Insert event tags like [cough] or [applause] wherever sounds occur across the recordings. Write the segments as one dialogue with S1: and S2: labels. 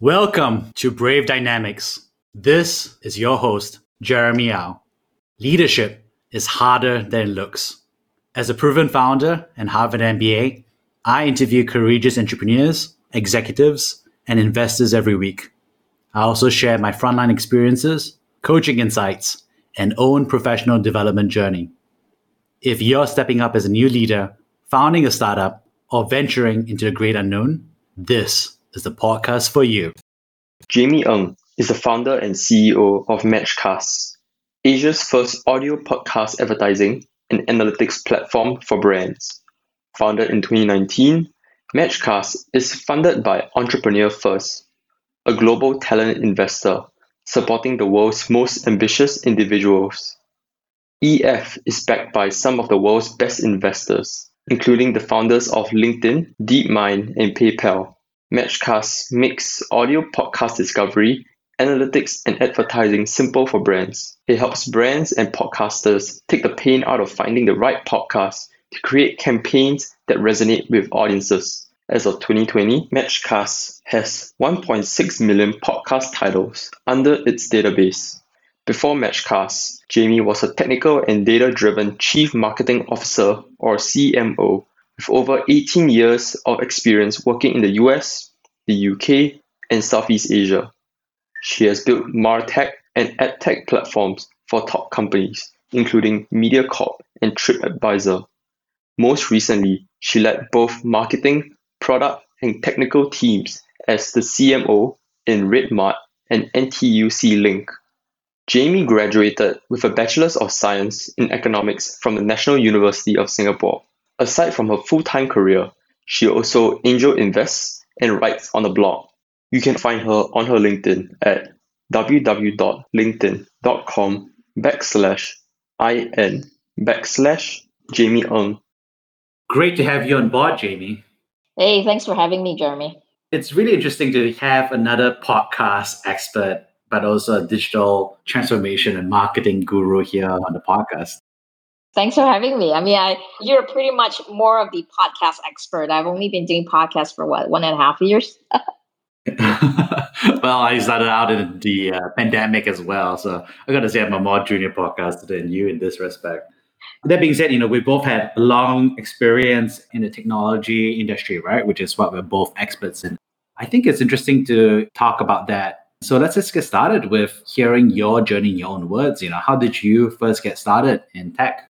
S1: Welcome to Brave Dynamics. This is your host, Jeremy Au. Leadership is harder than it looks. As a proven founder and Harvard MBA, I interview courageous entrepreneurs, executives, and investors every week. I also share my frontline experiences, coaching insights, and own professional development journey. If you're stepping up as a new leader, founding a startup, or venturing into the great unknown, this is the podcast for you.
S2: Jamie Ng is the founder and CEO of Matchcast, Asia's first audio podcast advertising and analytics platform for brands. Founded in 2019, Matchcast is funded by Entrepreneur First, a global talent investor supporting the world's most ambitious individuals. EF is backed by some of the world's best investors, including the founders of LinkedIn, DeepMind, and PayPal. Matchcast makes audio podcast discovery, analytics, and advertising simple for brands. It helps brands and podcasters take the pain out of finding the right podcast to create campaigns that resonate with audiences. As of 2020, Matchcast has 1.6 million podcast titles under its database. Before Matchcast, Jamie was a technical and data driven Chief Marketing Officer or CMO with over 18 years of experience working in the US, the UK, and Southeast Asia. She has built MarTech and EdTech platforms for top companies, including MediaCorp and TripAdvisor. Most recently, she led both marketing, product, and technical teams as the CMO in RedMart and NTUC Link. Jamie graduated with a Bachelor's of Science in Economics from the National University of Singapore. Aside from her full-time career, she also angel invests and writes on a blog. You can find her on her LinkedIn at www.linkedin.com backslash in backslash Jamie Ng.
S1: Great to have you on board, Jamie.
S3: Hey, thanks for having me, Jeremy.
S1: It's really interesting to have another podcast expert but also a digital transformation and marketing guru here on the podcast.
S3: Thanks for having me. I mean, I, you're pretty much more of the podcast expert. I've only been doing podcasts for what, one and a half years? [laughs]
S1: well, I started out in the uh, pandemic as well. So I got to say I'm a more junior podcaster than you in this respect. That being said, you know, we both had long experience in the technology industry, right? Which is what we're both experts in. I think it's interesting to talk about that so let's just get started with hearing your journey in your own words. You know, how did you first get started in tech?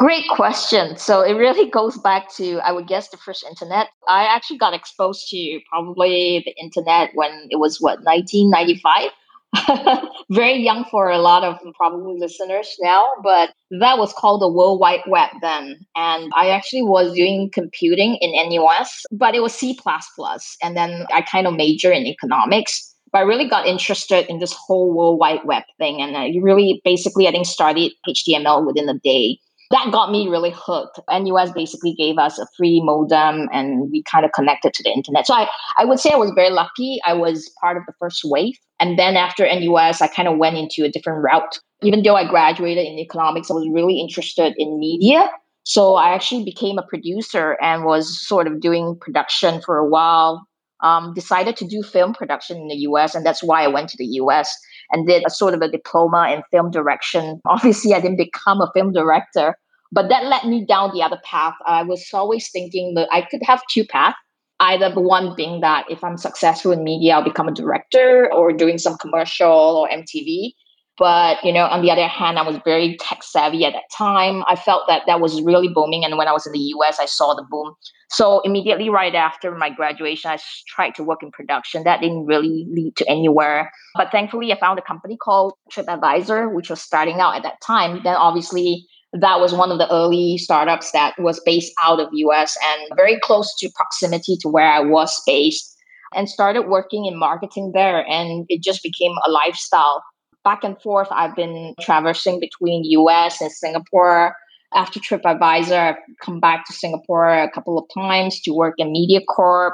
S3: Great question. So it really [laughs] goes back to, I would guess, the first internet. I actually got exposed to probably the internet when it was what, 1995? [laughs] Very young for a lot of probably listeners now, but that was called the World Wide Web then. And I actually was doing computing in NUS, but it was C. And then I kind of major in economics. But I really got interested in this whole World Wide Web thing. And uh, I really basically, I think, started HTML within a day. That got me really hooked. NUS basically gave us a free modem and we kind of connected to the internet. So I, I would say I was very lucky. I was part of the first wave. And then after NUS, I kind of went into a different route. Even though I graduated in economics, I was really interested in media. So I actually became a producer and was sort of doing production for a while um, decided to do film production in the US, and that's why I went to the US and did a sort of a diploma in film direction. [laughs] Obviously, I didn't become a film director, but that led me down the other path. I was always thinking that I could have two paths. Either the one being that if I'm successful in media, I'll become a director or doing some commercial or MTV. But you know, on the other hand, I was very tech savvy at that time. I felt that that was really booming, and when I was in the US, I saw the boom. So immediately right after my graduation, I tried to work in production. That didn't really lead to anywhere. But thankfully, I found a company called TripAdvisor, which was starting out at that time. Then obviously, that was one of the early startups that was based out of US and very close to proximity to where I was based and started working in marketing there and it just became a lifestyle back and forth. I've been traversing between US and Singapore. After TripAdvisor, I've come back to Singapore a couple of times to work in MediaCorp,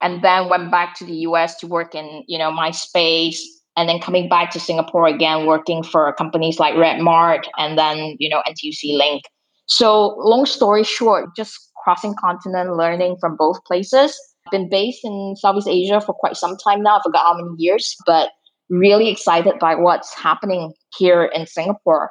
S3: and then went back to the US to work in, you know, MySpace, and then coming back to Singapore again, working for companies like RedMart and then, you know, NTUC Link. So long story short, just crossing continent, learning from both places I've Been based in Southeast Asia for quite some time now. I forgot how many years, but really excited by what's happening here in Singapore.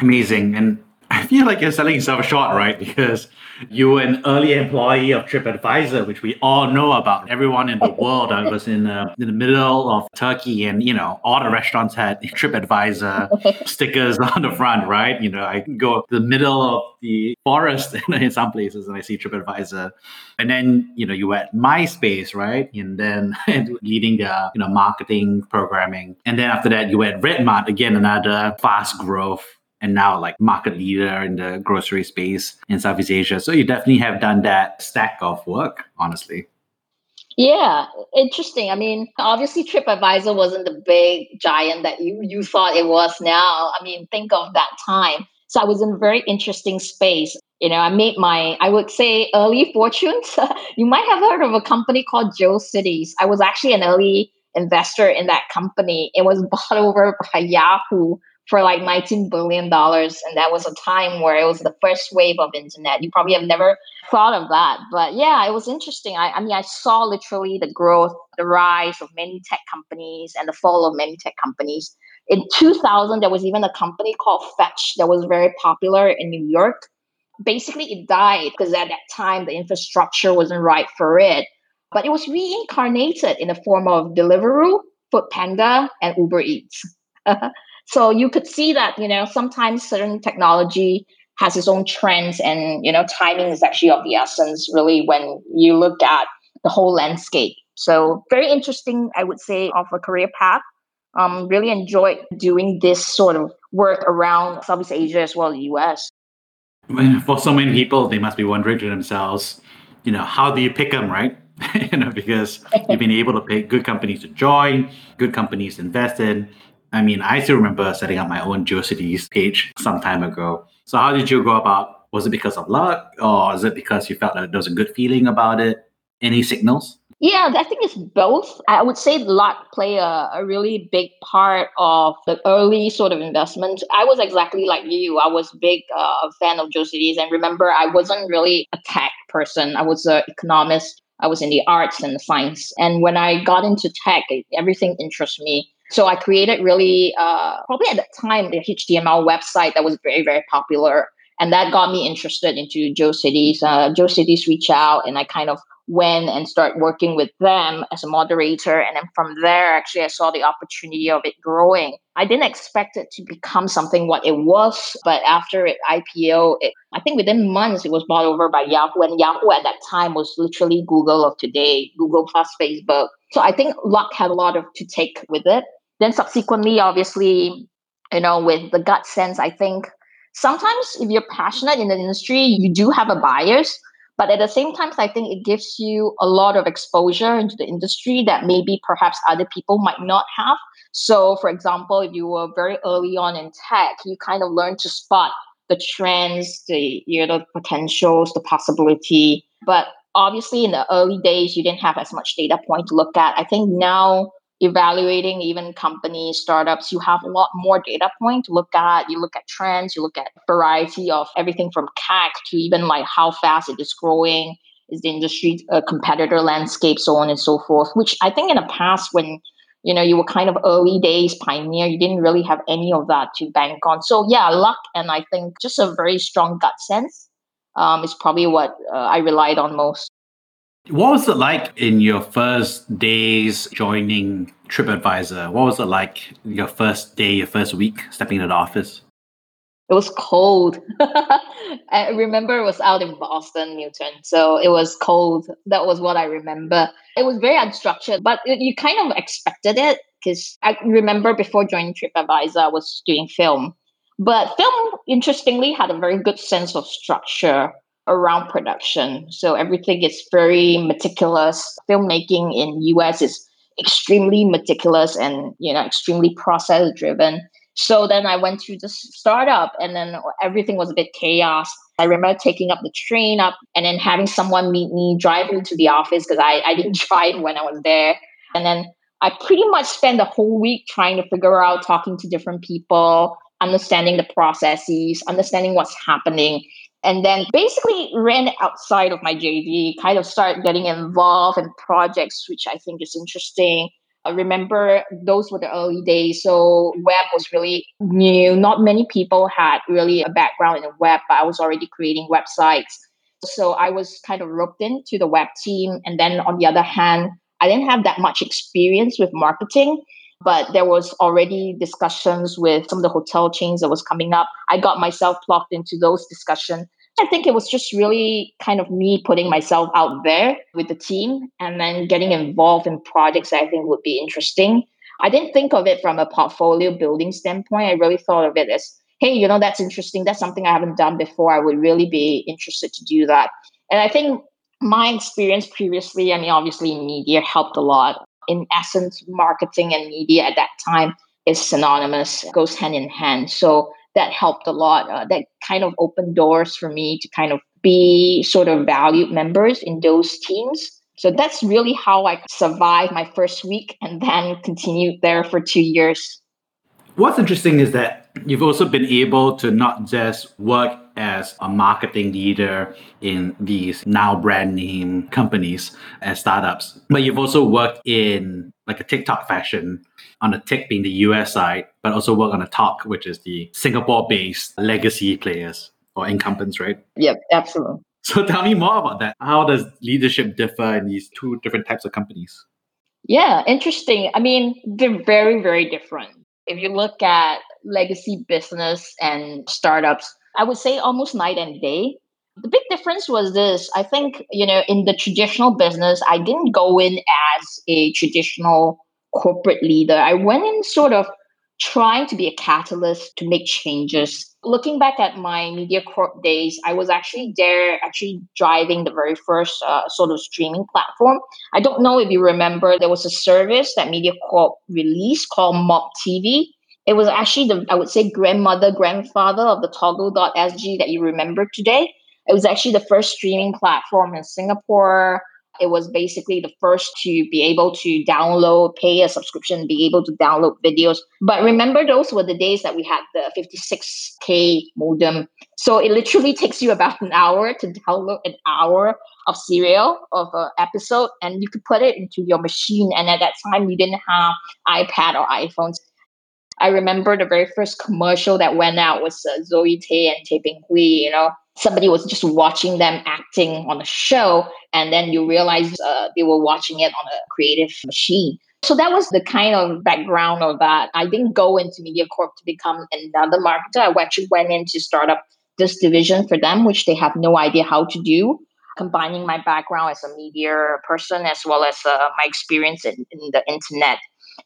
S1: Amazing. And feel like you're selling yourself short, right? Because you were an early employee of TripAdvisor, which we all know about. Everyone in the world. I was in, uh, in the middle of Turkey, and you know, all the restaurants had TripAdvisor [laughs] stickers on the front, right? You know, I go to the middle of the forest [laughs] in some places, and I see TripAdvisor. And then, you know, you were at MySpace, right? And then [laughs] leading the you know marketing programming. And then after that, you were at Redmart again, another fast growth and now like market leader in the grocery space in Southeast Asia. So you definitely have done that stack of work, honestly.
S3: Yeah, interesting. I mean, obviously TripAdvisor wasn't the big giant that you, you thought it was now. I mean, think of that time. So I was in a very interesting space. You know, I made my, I would say, early fortunes. [laughs] you might have heard of a company called GeoCities. I was actually an early investor in that company. It was [laughs] bought over by Yahoo for like 19 billion dollars and that was a time where it was the first wave of internet. You probably have never thought of that but yeah it was interesting. I, I mean i saw literally the growth the rise of many tech companies and the fall of many tech companies. In 2000 there was even a company called fetch that was very popular in new york. Basically it died because at that time the infrastructure wasn't right for it. But it was reincarnated in the form of deliveroo foodpanda and uber eats [laughs] So you could see that, you know, sometimes certain technology has its own trends and, you know, timing is actually of the essence really when you look at the whole landscape. So very interesting, I would say, of a career path. Um, really enjoyed doing this sort of work around Southeast Asia as well as the US.
S1: For so many people, they must be wondering to themselves, you know, how do you pick them, right? [laughs] you know, because [laughs] you've been able to pick good companies to join, good companies to invest in, I mean, I still remember setting up my own GeoCities page some time ago. So how did you go about? Was it because of luck, or is it because you felt that there was a good feeling about it? Any signals?
S3: Yeah, I think it's both. I would say luck play a, a really big part of the early sort of investment. I was exactly like you. I was big uh, fan of GeoCities, and remember, I wasn't really a tech person. I was an economist. I was in the arts and the science. And when I got into tech, everything interests me. So I created really, uh, probably at that time, the HTML website that was very, very popular. And that got me interested into GeoCities. Uh, GeoCities reached out and I kind of went and start working with them as a moderator. And then from there, actually, I saw the opportunity of it growing. I didn't expect it to become something what it was, but after it IPO, it, I think within months it was bought over by Yahoo. And Yahoo at that time was literally Google of today, Google plus Facebook. So I think luck had a lot of to take with it. Then subsequently, obviously, you know, with the gut sense, I think sometimes if you're passionate in the industry, you do have a bias. But at the same time, I think it gives you a lot of exposure into the industry that maybe perhaps other people might not have. So, for example, if you were very early on in tech, you kind of learn to spot the trends, the you know, the potentials, the possibility. But obviously, in the early days, you didn't have as much data point to look at. I think now evaluating even companies, startups, you have a lot more data point to look at. You look at trends, you look at variety of everything from CAC to even like how fast it is growing, is the industry a competitor landscape, so on and so forth. Which I think in the past when you know you were kind of early days pioneer, you didn't really have any of that to bank on. So yeah, luck and I think just a very strong gut sense um, is probably what uh, I relied on most.
S1: What was it like in your first days joining TripAdvisor? What was it like your first day, your first week stepping into the office?
S3: It was cold. [laughs] I remember it was out in Boston, Newton. So it was cold. That was what I remember. It was very unstructured, but it, you kind of expected it because I remember before joining TripAdvisor, I was doing film. But film, interestingly, had a very good sense of structure around production. So everything is very meticulous. Filmmaking in US is extremely meticulous and you know extremely process driven. So then I went to the startup and then everything was a bit chaos. I remember taking up the train up and then having someone meet me, drive me to the office because I, I didn't [laughs] drive when I was there. And then I pretty much spent the whole week trying to figure out, talking to different people, understanding the processes, understanding what's happening. And then basically ran outside of my JD, kind of start getting involved in projects, which I think is interesting. I remember those were the early days. So web was really new. Not many people had really a background in web, but I was already creating websites. So I was kind of roped into the web team. And then on the other hand, I didn't have that much experience with marketing, but there was already discussions with some of the hotel chains that was coming up. I got myself plugged into those discussions. I think it was just really kind of me putting myself out there with the team and then getting involved in projects that I think would be interesting. I didn't think of it from a portfolio building standpoint. I really thought of it as, hey, you know, that's interesting. That's something I haven't done before. I would really be interested to do that. And I think my experience previously, I mean, obviously media helped a lot. In essence, marketing and media at that time is synonymous, goes hand in hand. So that helped a lot. Uh, that kind of opened doors for me to kind of be sort of valued members in those teams. So that's really how I survived my first week and then continued there for two years.
S1: What's interesting is that you've also been able to not just work as a marketing leader in these now brand name companies and startups, but you've also worked in like a TikTok fashion on the Tik being the US side, but also work on the Tok, which is the Singapore based legacy players or incumbents, right?
S3: Yep, absolutely.
S1: So tell me more about that. How does leadership differ in these two different types of companies?
S3: Yeah, interesting. I mean, they're very, very different. If you look at legacy business and startups, I would say almost night and day. The big difference was this. I think, you know, in the traditional business, I didn't go in as a traditional corporate leader. I went in sort of trying to be a catalyst to make changes. Looking back at my Media Corp days, I was actually there, actually driving the very first uh, sort of streaming platform. I don't know if you remember, there was a service that Media Corp released called Mob TV. It was actually the, I would say, grandmother, grandfather of the Toggle.sg that you remember today. It was actually the first streaming platform in Singapore. It was basically the first to be able to download, pay a subscription, be able to download videos. But remember, those were the days that we had the 56K modem. So it literally [laughs] takes you about an hour to download an hour of serial of an episode, and you could put it into your machine. And at that time, you didn't have iPad or iPhones. I remember the very first commercial that went out was uh, Zoe Tay and Tay Ping Hui, you know, somebody was just watching them acting on a show and then you realize uh, they were watching it on a creative machine. So that was the kind of background of that. I didn't go into media corp to become another marketer. I actually went in to start up this division for them which they have no idea how to do. Combining my background as a media person as well as uh, my experience in, in the internet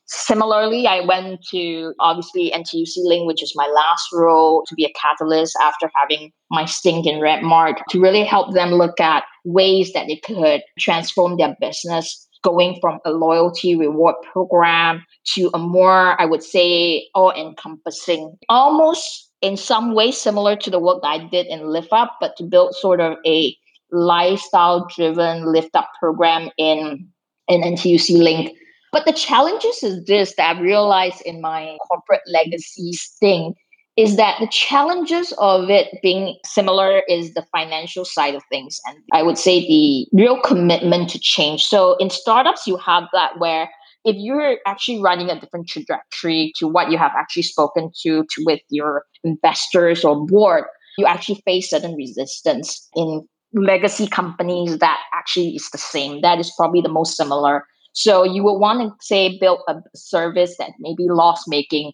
S3: Similarly, I went to obviously NTUC Link, which is my last role to be a catalyst after having my stint in RedMart to really help them look at ways that they could transform their business going from a loyalty reward program to a more, I would say, all encompassing, almost in some way similar to the work that I did in Lift Up, but to build sort of a lifestyle driven lift up program in, in NTUC Link but the challenges is this that I've realized in my corporate legacies thing is that the challenges of it being similar is the financial side of things. And I would say the real commitment to change. So in startups, you have that where if you're actually running a different trajectory to what you have actually spoken to, to with your investors or board, you actually face certain resistance in legacy companies that actually is the same. That is probably the most similar so you would want to say build a service that may be loss making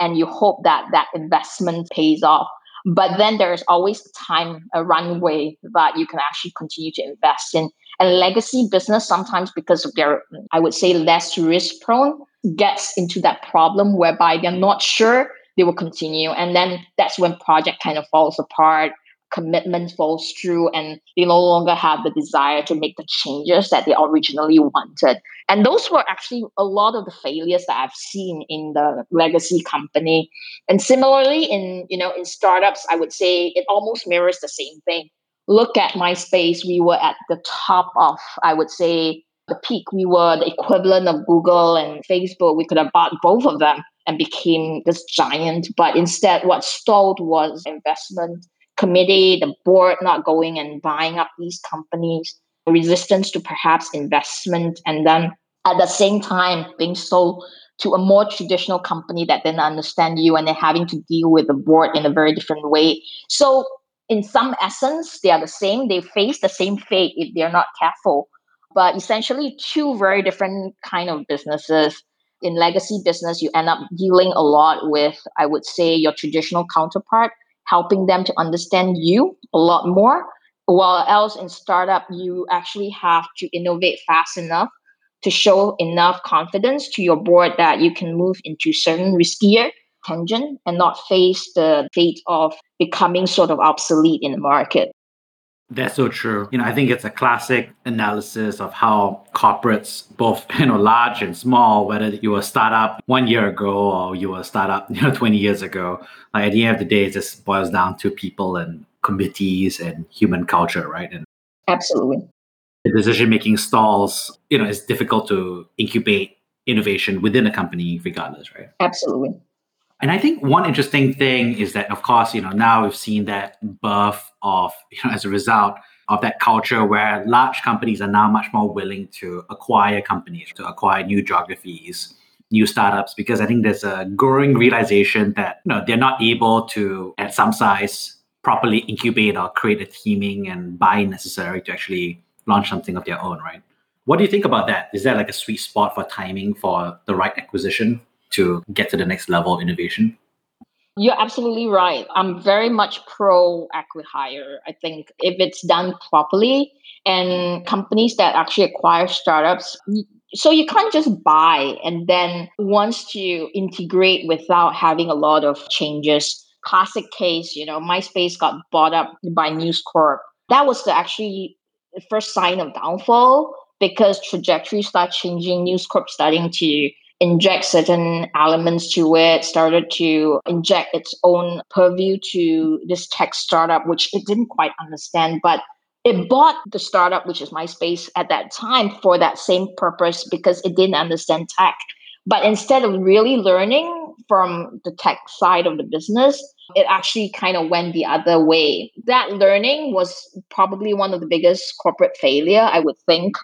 S3: and you hope that that investment pays off. But then there's always a time, a runway that you can actually continue to invest in. And legacy business sometimes because their, I would say, less risk prone, gets into that problem whereby they're not sure they will continue. And then that's when project kind of falls apart commitment falls through and they no longer have the desire to make the changes that they originally wanted. And those were actually a lot of the failures that I've seen in the legacy company. And similarly in, you know, in startups, I would say it almost mirrors the same thing. Look at MySpace, we were at the top of, I would say, the peak. We were the equivalent of Google and Facebook. We could have bought both of them and became this giant. But instead, what stalled was investment committee, the board not going and buying up these companies, resistance to perhaps investment, and then at the same time being sold to a more traditional company that didn't understand you and then having to deal with the board in a very different way. So in some essence, they are the same. They face the same fate if they're not careful. But essentially, two very different kind of businesses. In legacy business, you end up dealing a lot with, I would say, your traditional counterpart, helping them to understand you a lot more. While else in startup, you actually have to innovate fast enough to show enough confidence to your board that you can move into certain riskier tangent and not face the fate of becoming sort of obsolete in the market.
S1: That's so true. You know, I think it's a classic analysis of how corporates, both [laughs] you know, large and small, whether you were a startup one year ago or you were a startup, [laughs] you know, 20 years ago, like at the end of the day, it just boils down to people and committees and human culture, right? And
S3: absolutely.
S1: The decision making stalls, you know, it's difficult to incubate innovation within a company regardless, right?
S3: Absolutely.
S1: And I think one interesting thing is that, of course, you know, now we've seen that birth of, [laughs] you know, as a result of that culture where large companies are now much more willing to acquire companies, to acquire new geographies, new startups, because I think there's a growing realization that, you know, they're not able to, at some size, properly incubate or create a teaming and buy necessary to actually launch something of their own, right? What do you think about that? Is that like a sweet spot for timing for the right acquisition? To get to the next level of innovation?
S3: You're absolutely right. I'm very much pro acquihire. I think if it's done properly and companies that actually acquire startups, so you can't just buy and then wants to integrate without having a lot of changes. Classic case, you know, MySpace got bought up by News Corp. That was the actually first sign of downfall because trajectory start changing. News Corp starting to inject certain elements to it, started to inject its own purview to this tech startup, which it didn't quite understand. But it bought the startup, which is MySpace at that time, for that same purpose because it didn't understand tech. But instead of really learning from the tech side of the business, it actually kind of went the other way. That learning was probably one of the biggest corporate failure, I would think,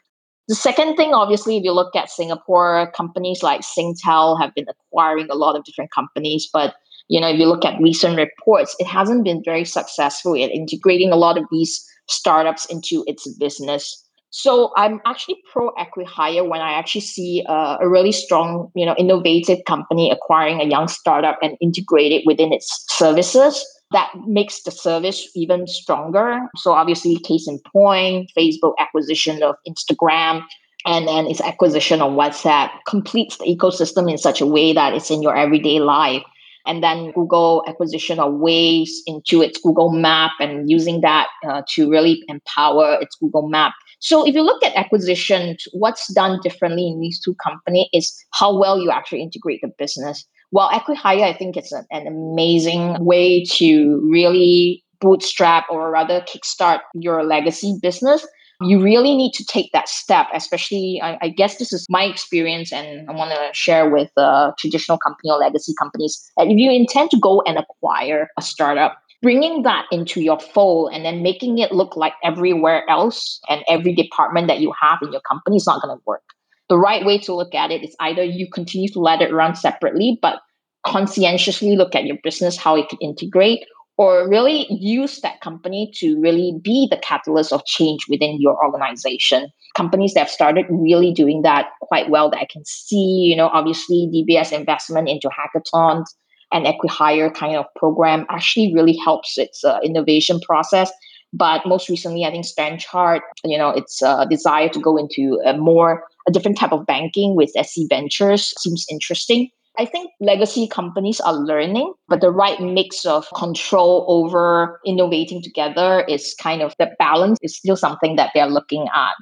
S3: the second thing, obviously, if you look at Singapore, companies like Singtel have been acquiring a lot of different companies, but you know, if you look at recent reports, it hasn't been very successful at integrating a lot of these startups into its business. So I'm actually pro acquihire when I actually see a, a, really strong, you know, innovative company acquiring a young startup and integrate it within its services that makes the service even stronger. So obviously, case in point, Facebook acquisition of Instagram and then its acquisition of WhatsApp completes the ecosystem in such a way that it's in your everyday life. And then Google acquisition of Waze into its Google Map and using that uh, to really empower its Google Map. So if you look at acquisitions, what's done differently in these two companies is how well you actually integrate the business. Well, acquihire, I think it's an, an amazing way to really bootstrap or rather kickstart your legacy business. You really need to take that step especially i, I guess this is my experience and i want to share with uh, traditional company or legacy companies that if you intend to go and acquire a startup bringing that into your fold and then making it look like everywhere else and every department that you have in your company is not going to work the right way to look at it is either you continue to let it run separately, but conscientiously look at your business, how it can integrate, or really use that company to really be the catalyst of change within your organization. Companies that have started really doing that quite well that I can see, you know, obviously DBS investment into hackathons and acquihire kind of program actually really helps its uh, innovation process but most recently, I think Stanchart, you know, its uh, desire to go into a more a different type of banking with SC Ventures seems interesting. I think legacy companies are learning, but the right mix of control over innovating together is kind of the balance is still something that they're looking at.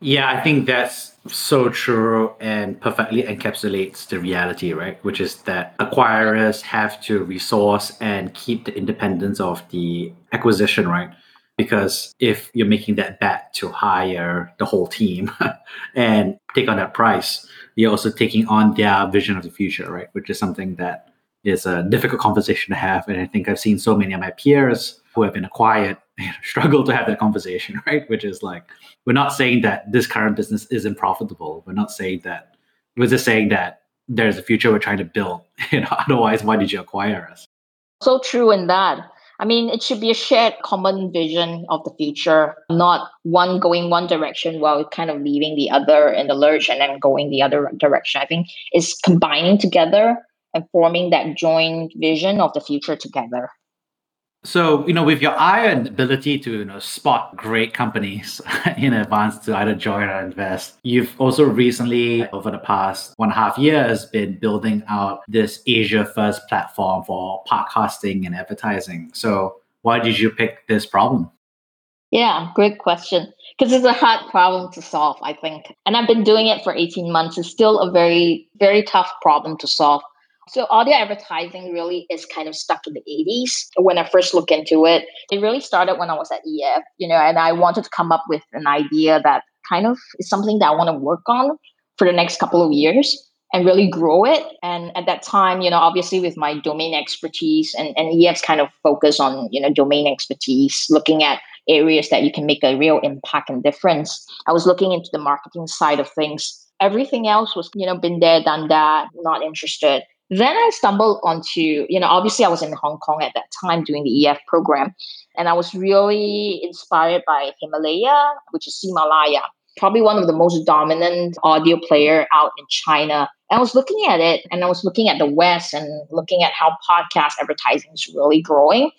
S1: Yeah, I think that's so true and perfectly encapsulates the reality, right? Which is that acquirers have to resource and keep the independence of the acquisition, right? Because if you're making that bet to hire the whole team [laughs] and take on that price, you're also taking on their vision of the future, right? Which is something that is a difficult conversation to have. And I think I've seen so many of my peers who have been acquired [laughs] struggle to have that conversation, [laughs] right? Which is like, we're not saying that this current business isn't profitable. We're not saying that, we're just saying that there's a future we're trying to build. You know, otherwise, why did you acquire us?
S3: So true in that. I mean, it should be a shared common vision of the future, not one going one direction while kind of leaving the other in the lurch and then going the other direction. I think it's combining together and forming that joint vision of the future together.
S1: So, you know, with your eye and ability to, you know, spot great companies [laughs] in advance to either join or invest, you've also recently, over the past one and a half years, been building out this Asia first platform for podcasting and advertising. So, why did you pick this problem?
S3: Yeah, great question. Because it's a hard problem to solve, I think. And I've been doing it for 18 months. It's still a very, very tough problem to solve. So audio advertising really is kind of stuck in the 80s when I first look into it. It really started when I was at EF, you know, and I wanted to come up with an idea that kind of is something that I want to work on for the next couple of years and really grow it. And at that time, you know, obviously with my domain expertise and, and EF's kind of focus on, you know, domain expertise, looking at areas that you can make a real impact and difference. I was looking into the marketing side of things. Everything else was, you know, been there, done that, not interested. Then I stumbled onto, you know, obviously I was in Hong Kong at that time doing the EF program, and I was really inspired by Himalaya, which is Himalaya, probably one of the most dominant audio player out in China. And I was looking at it, and I was looking at the West and looking at how podcast advertising is really growing.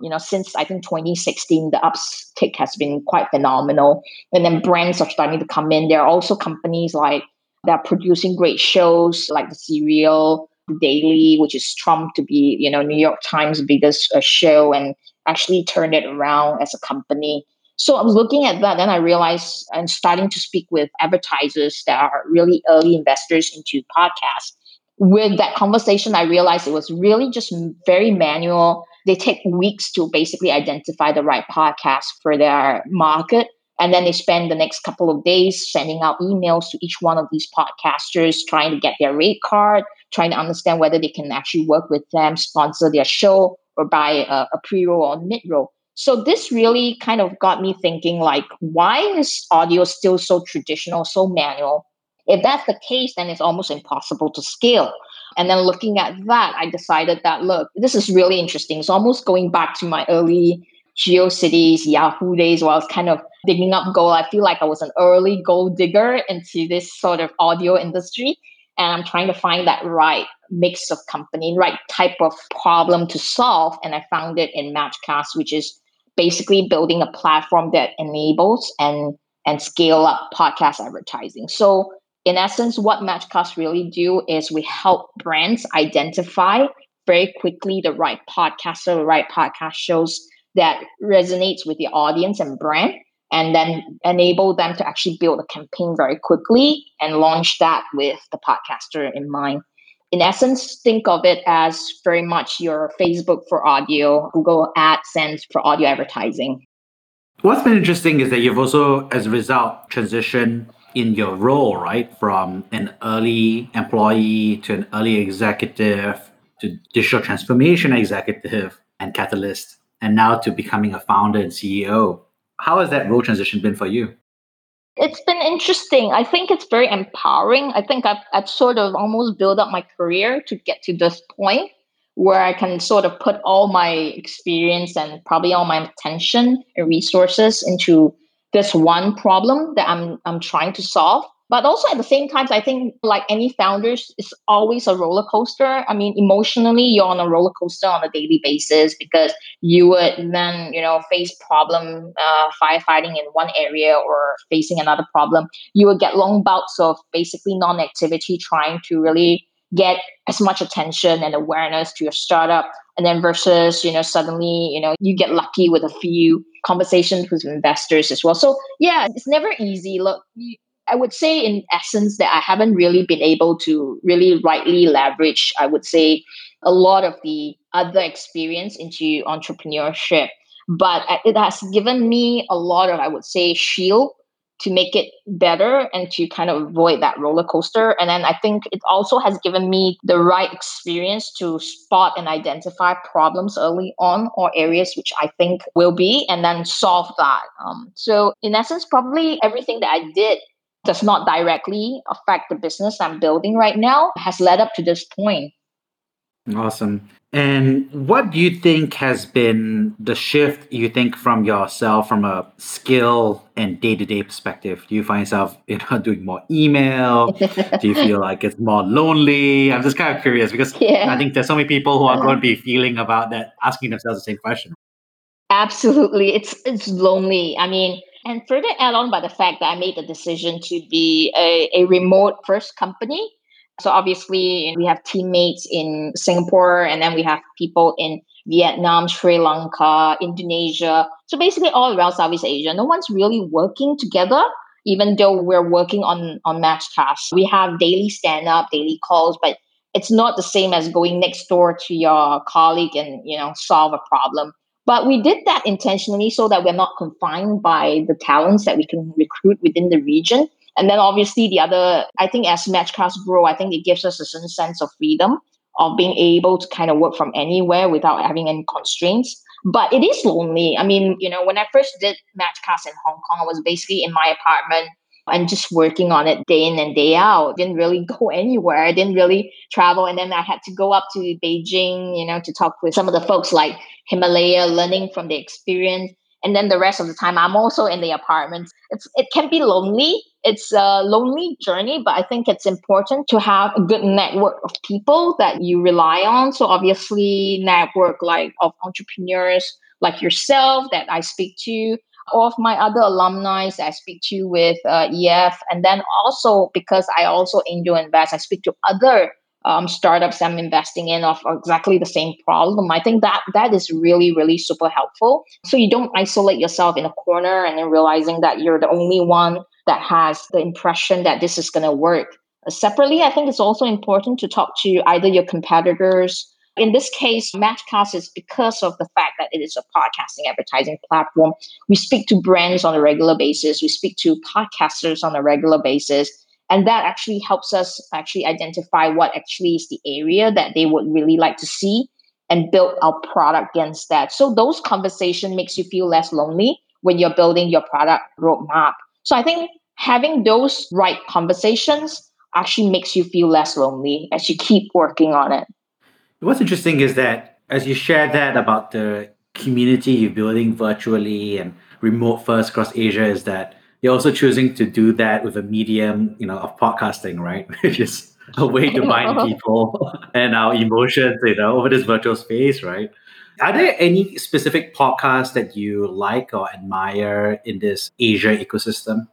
S3: You know, since I think 2016, the uptick has been quite phenomenal. And then brands are starting to come in. There are also companies like that are producing great shows like the Serial, Daily, which is Trump to be, you know, New York Times biggest uh, show and actually turned it around as a company. So I was looking at that, and I realized and starting to speak with advertisers that are really early investors into podcasts. With that conversation, I realized it was really just very manual. They take weeks to basically identify the right podcast for their market. And then they spend the next couple of days sending out emails to each one of these podcasters, trying to get their rate card, trying to understand whether they can actually work with them, sponsor their show, or buy a, a pre-roll or mid-roll. So this really kind of got me thinking like, why is audio still so traditional, so manual? If that's the case, then it's almost impossible to scale. And then looking at that, I decided that look, this is really interesting. It's almost going back to my early GeoCities, Yahoo days where I was kind of digging up gold. I feel like I was an early gold digger into this sort of audio industry and I'm trying to find that right mix of company, right type of problem to solve. And I found it in Matchcast, which is basically building a platform that enables and and scale up podcast advertising. So in essence, what Matchcast really do is we help brands identify very quickly the right podcaster, the right podcast shows that resonates with the audience and brand and then enable them to actually build a campaign very quickly and launch that with the podcaster in mind. In essence, think of it as very much your Facebook for audio, Google AdSense for audio advertising.
S1: What's been interesting is that you've also, as a result, transitioned in your role, right, from an early employee to an early executive to digital transformation executive and catalyst, and now to becoming a founder and CEO. How has that role transition been for you?
S3: It's been interesting. I think it's very empowering. I think I've, I've sort of almost built up my career to get to this point where I can sort of put all my experience and probably all my attention and resources into this one problem that I'm I'm trying to solve but also at the same time i think like any founders it's always a roller coaster. I mean emotionally you're on a roller coaster on a daily basis because you would then you know face problem uh, firefighting in one area or facing another problem. You would get long bouts of basically non-activity trying to really get as much attention and awareness to your startup. And then versus you know suddenly you know you get lucky with a few conversations with investors as well. So yeah it's never easy. Look I would say, in essence, that I haven't really been able to really rightly leverage, I would say, a lot of the other experience into entrepreneurship. But it has given me a lot of, I would say, shield to make it better and to kind of avoid that roller coaster. And then I think it also has given me the right experience to spot and identify problems early on or areas which I think will be and then solve that. Um, so, in essence, probably everything that I did does not directly affect the business I'm building right now has led up to this point.
S1: Awesome. And what do you think has been the shift you think from yourself from a skill and day-to-day perspective? Do you find yourself you know [laughs] doing more email? [laughs] do you feel like it's more lonely? I'm just kind of curious because yeah. I think there's so many people who are going to be uh-huh. feeling about that, asking themselves the same question.
S3: Absolutely. It's it's lonely. I mean, and further add on by the fact that I made the decision to be a, a remote first company so obviously, we have teammates in Singapore, and then we have people in Vietnam, Sri Lanka, Indonesia. So basically, all around Southeast Asia. No one's really working together, even though we're working on on Matchcast. We have daily stand up, daily calls, but it's not the same as going next door to your colleague and you know solve a problem. But we did that intentionally so that we're not confined by the talents that we can recruit within the region. And then obviously the other, I think as Matchcast grow, I think it gives us a certain sense of freedom of being able to kind of work from anywhere without having any constraints. But it is lonely. I mean, you know, when I first did Matchcast in Hong Kong, I was basically in my apartment and just working on it day in and day out. Didn't really [laughs] go anywhere. I didn't really travel. And then I had to go up to Beijing, you know, to talk with some of the folks like Himalaya, learning from the experience. And then the rest of the time, I'm also in the apartment. It's it can be lonely, it's a lonely journey, but I think it's important to have a good network of people that you rely on. So obviously, network like of entrepreneurs like yourself that I speak to, of my other alumni I speak to with uh, EF, and then also because I also angel invest, I speak to other um, startups I'm investing in of exactly the same problem. I think that that is really, really super helpful. So you don't isolate yourself in a corner and then realizing that you're the only one that has the impression that this is going to work. Separately, I think it's also important to talk to either your competitors. In this case, Matchcast is because of the fact that it is a podcasting advertising platform. We speak to brands on a regular basis. We speak to podcasters on a regular basis. And that actually helps us actually identify what actually is the area that they would really like to see and build our product against that. So those conversation makes you feel less lonely when you're building your product roadmap. So I think having those right conversations actually makes you feel less lonely as you keep working on it.
S1: What's interesting is that as you share that about the community you're building virtually and remote first across Asia, is that you're also choosing to do that with a medium, you know, of podcasting, right? [laughs] Which is a way to bind [laughs] people [laughs] and our emotions, you know, over this virtual space, right? Are there any specific podcasts that you like or admire in this Asia ecosystem?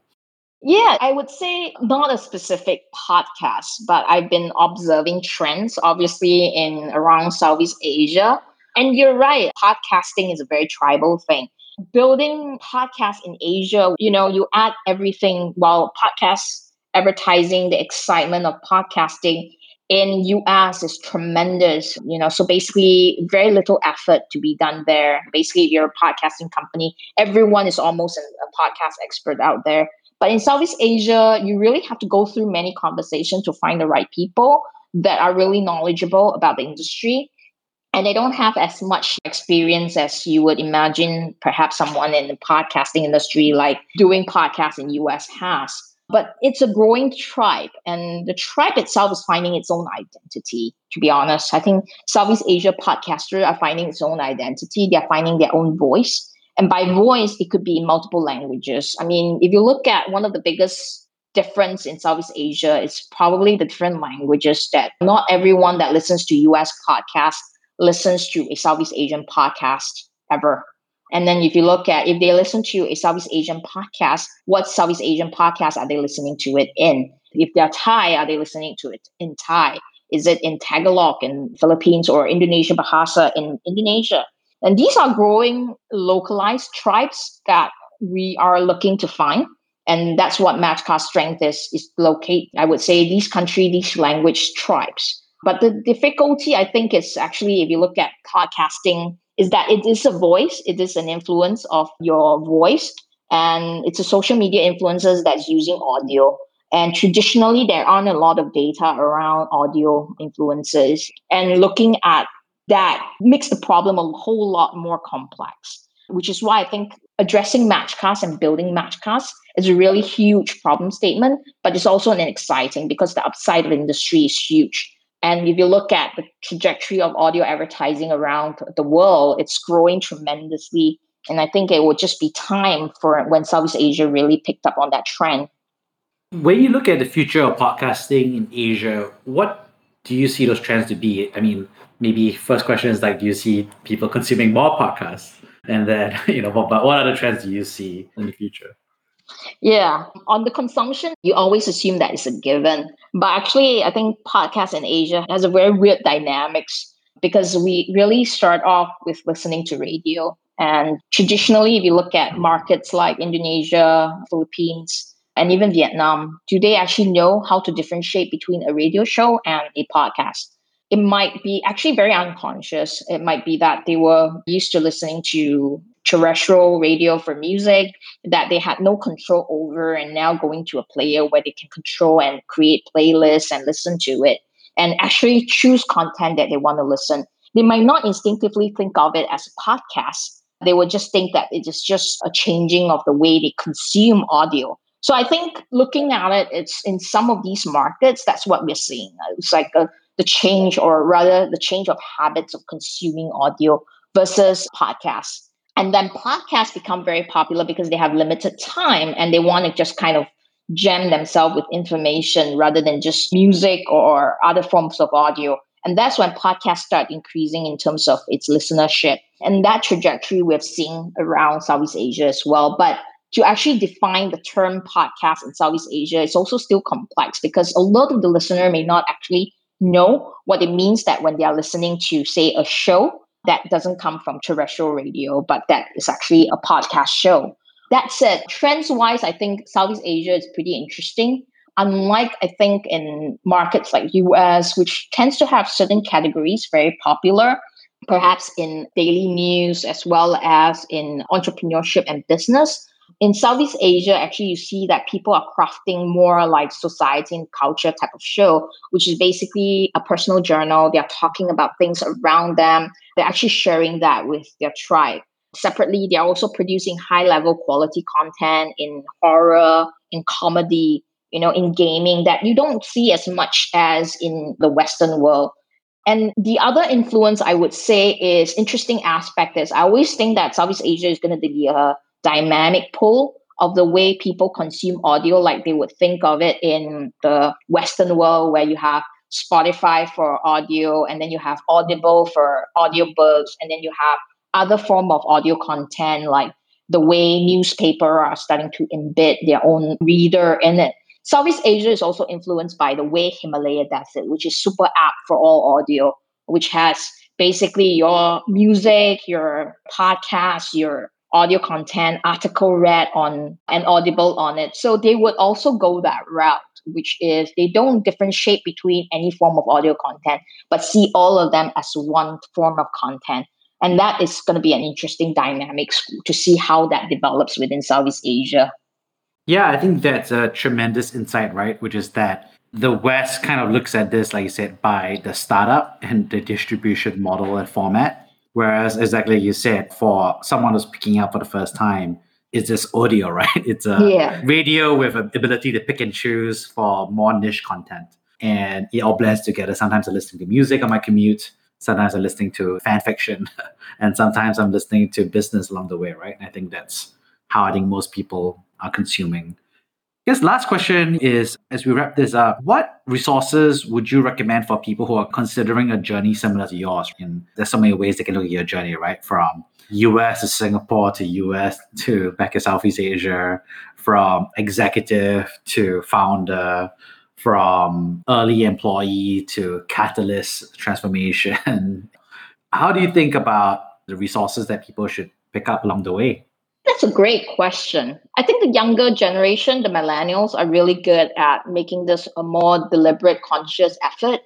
S3: Yeah, I would say not a specific podcast, but I've been observing trends, obviously, in around Southeast Asia. And you're right, podcasting is a very tribal thing. Building podcasts in Asia, you know, you add everything while podcast advertising the excitement of podcasting in US is tremendous. You know, so basically very little effort to be done there. Basically, you're a podcasting company. Everyone is almost a podcast expert out there. But in Southeast Asia, you really have to go through many conversations to find the right people that are really knowledgeable about the industry. And they don't have as much experience as you would imagine perhaps someone in the podcasting industry like doing podcasts in US has. But it's a growing tribe and the tribe itself is finding its own identity to be honest. I think southeast asia podcasters are finding its own identity. They're finding their own voice and by voice it could be in multiple languages i mean if you look at one of the biggest difference in southeast asia is probably the different languages that not everyone that listens to us podcast listens to a southeast asian podcast ever and then if you look at if they listen to a Southeast Asian podcast, what Southeast Asian podcast are they listening to it in? If they're Thai, are they listening to it in Thai? Is it in Tagalog in Philippines or Indonesian Bahasa in Indonesia? And these are growing localized tribes that we are looking to find. And that's what Matchcast strength is, is locate, I would say, these country, these language tribes. But the difficulty, I think, is actually if you look at podcasting is that it is a voice, it is an influence of your voice. and it's a social media influencers that's using audio. And traditionally, there aren't a lot of data around audio influencers. And looking at that makes the problem a whole lot more complex, which is why I think addressing match matchcast and building match matchcast is a really huge problem statement, but it's also an exciting because the upside of the industry is huge. And if you look at the trajectory of audio advertising around the world, it's growing tremendously. And I think it would just be time for when Southeast Asia really picked up on that trend.
S1: When you look at the future of podcasting in Asia, what do you see those trends to be? I mean, maybe first question is like, do you see people consuming more podcasts? And then, [laughs] you know, but what other trends do you see in the future?
S3: Yeah, on the consumption, you always assume that it's a given. But actually, I think podcast in Asia has a very weird dynamics because we really start off with listening to radio. And traditionally, if you look at markets like Indonesia, Philippines, and even Vietnam, do they actually know how to differentiate between a radio show and a podcast? It might be actually very unconscious. It might be that they were used to listening to terrestrial radio for music that they had no control over and now going to a player where they can control and create playlists and listen to it and actually choose content that they want to listen they might not instinctively think of it as a podcast they would just think that it is just a changing of the way they consume audio so i think looking at it it's in some of these markets that's what we're seeing it's like a, the change or rather the change of habits of consuming audio versus podcasts and then podcasts become very popular because they have limited time and they want to just kind of jam themselves with information rather than just music or other forms of audio. And that's when podcasts start increasing in terms of its listenership. And that trajectory we've seen around Southeast Asia as well. But to actually define the term podcast in Southeast Asia is also still complex because a lot of the listener may not actually know what it means that when they are listening to, say, a show that doesn't come from terrestrial radio, but that is actually a podcast show. That said, trends wise, I think Southeast Asia is pretty interesting. Unlike, I think, in markets like US, which tends to have certain categories very popular, perhaps in daily news as well as in entrepreneurship and business, in Southeast Asia, actually, you see that people are crafting more like society and culture type of show, which is basically a personal journal. They're talking about things around them. They're actually sharing that with their tribe. Separately, they're also producing high level quality content in horror, in comedy, you know, in gaming that you don't see as much as in the Western world. And the other influence I would say is interesting aspect is I always think that Southeast Asia is going to be a dynamic pull of the way people consume audio, like they would think of it in the Western world, where you have Spotify for audio, and then you have Audible for audiobooks, and then you have other form of audio content, like the way newspaper are starting to embed their own reader in it. Southeast Asia is also influenced by the way Himalaya does it, which is super app for all audio, which has basically your music, your podcast, your audio content, article read on and audible on it. So they would also go that route, which is they don't differentiate between any form of audio content, but see all of them as one form of content. And that is going to be an interesting dynamic to see how that develops within Southeast Asia.
S1: Yeah, I think that's a tremendous insight, right? Which is that the West kind of looks at this, like you said, by the startup and the distribution model and format Whereas, exactly you said, for someone who's picking up for the first time, it's just audio, [laughs] right? It's a
S3: yeah.
S1: radio with an ability to pick and choose for more niche content. And it all blends together. Sometimes I'm listening to music on my commute. Sometimes I'm listening to fan fiction. [laughs] and sometimes I'm listening to business along the way, right? And I think that's how I think most people are consuming I guess last question is as we wrap this up, what resources would you recommend for people who are considering a journey similar to yours? And there's so many ways they can look at your journey, right? From US to Singapore to US to back in Southeast Asia, from executive to founder, from early employee to catalyst transformation. [laughs] How do you think about the resources that people should pick up along the way?
S3: That's a great question. I think the younger generation, the millennials, are really good at making this a more deliberate, conscious effort.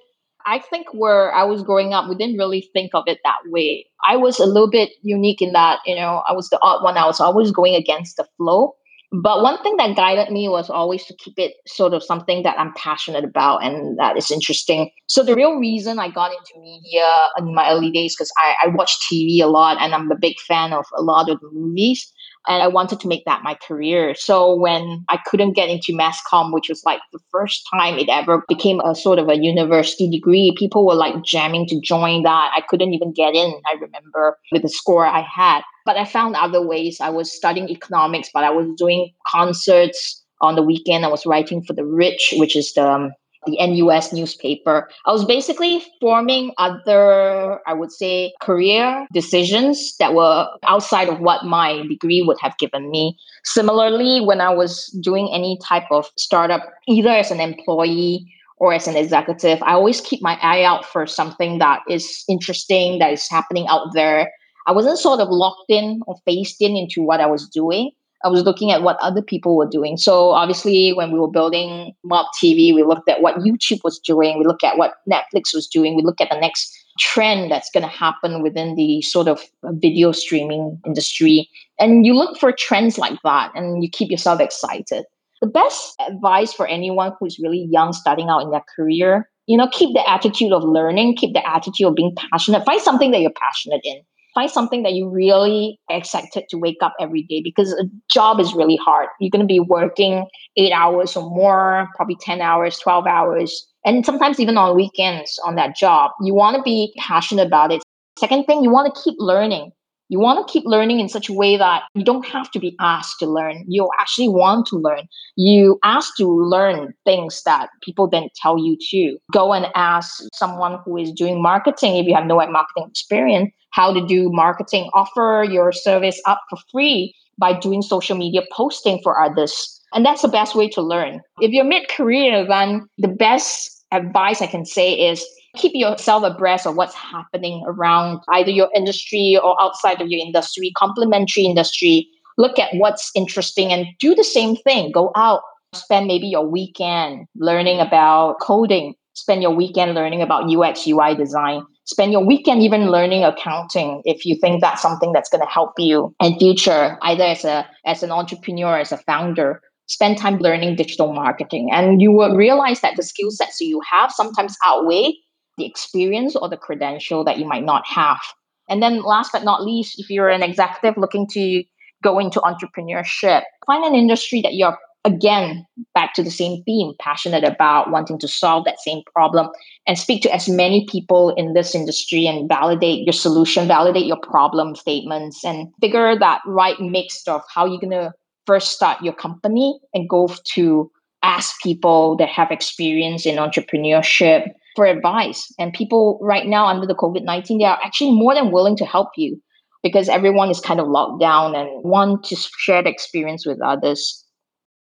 S3: I think where I was growing up, we didn't really think of it that way. I was a little bit unique in that, you know, I was the odd one. I was always going against the flow. But one thing that guided me was always to keep it sort of something that I'm passionate about and that is interesting. So the real reason I got into media in my early days, because I, I watch TV a lot and I'm a big fan of a lot of the movies and I wanted to make that my career. So when I couldn't get into mass comm, which was like the first time it ever became a sort of a university degree, people were like jamming to join that. I couldn't even get in, I remember, with the score I had. But I found other ways. I was studying economics, but I was doing concerts on the weekend. I was writing for The Ridge, which is the um, the NUS newspaper. I was basically forming other, I would say, career decisions that were outside of what my degree would have given me. Similarly, when I was doing any type of startup, either as an employee or as an executive, I always keep my eye out for something that is interesting, that is happening out there. I wasn't sort of locked in or phased in into what I was doing. I was looking at what other people were doing. So obviously, when we were building Mob TV, we looked at what YouTube was doing. We looked at what Netflix was doing. We looked at the next trend that's going to happen within the sort of uh, video streaming industry. And you look for trends like that, and you keep yourself excited. The best advice for anyone who's really young, starting out in their career, you know, keep the attitude of learning, keep the attitude of being passionate. Find something that you're passionate in find something that you really excited to wake up every day because a job is really hard. You're going to be working eight hours or more, probably 10 hours, 12 hours, and sometimes even on weekends on that job. You want to be passionate about it. Second thing, you want to keep learning. You want to keep learning in such a way that you don't have to be asked to learn. You actually want to learn. You ask to learn things that people then tell you to. Go and ask someone who is doing marketing if you have no marketing experience how to do marketing. Offer your service up for free by doing social media posting for others. And that's the best way to learn. If you're mid career, then the best advice I can say is keep yourself abreast of what's happening around either your industry or outside of your industry, complementary industry. Look at what's interesting and do the same thing. Go out, spend maybe your weekend learning about coding, spend your weekend learning about UX, UI design. Spend your weekend even learning accounting if you think that's something that's going to help you in future, either as a as an entrepreneur, as a founder spend time learning digital marketing and you will realize that the skill sets you have sometimes outweigh the experience or the credential that you might not have. And then last but not least, if you're an executive looking to go into entrepreneurship, find an industry that you're again back to the same theme passionate about wanting to solve that same problem and speak to as many people in this industry and validate your solution validate your problem statements and figure that right mix of how you're going to first start your company and go to ask people that have experience in entrepreneurship for advice. And people right now under the COVID 19, they are actually more than willing to help you because everyone is kind of locked down and want to share the experience with others.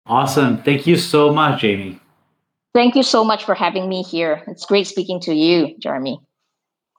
S1: Awesome. Thank you so much, Jamie.
S3: Thank you so much for having me here. It's great speaking to you, Jeremy.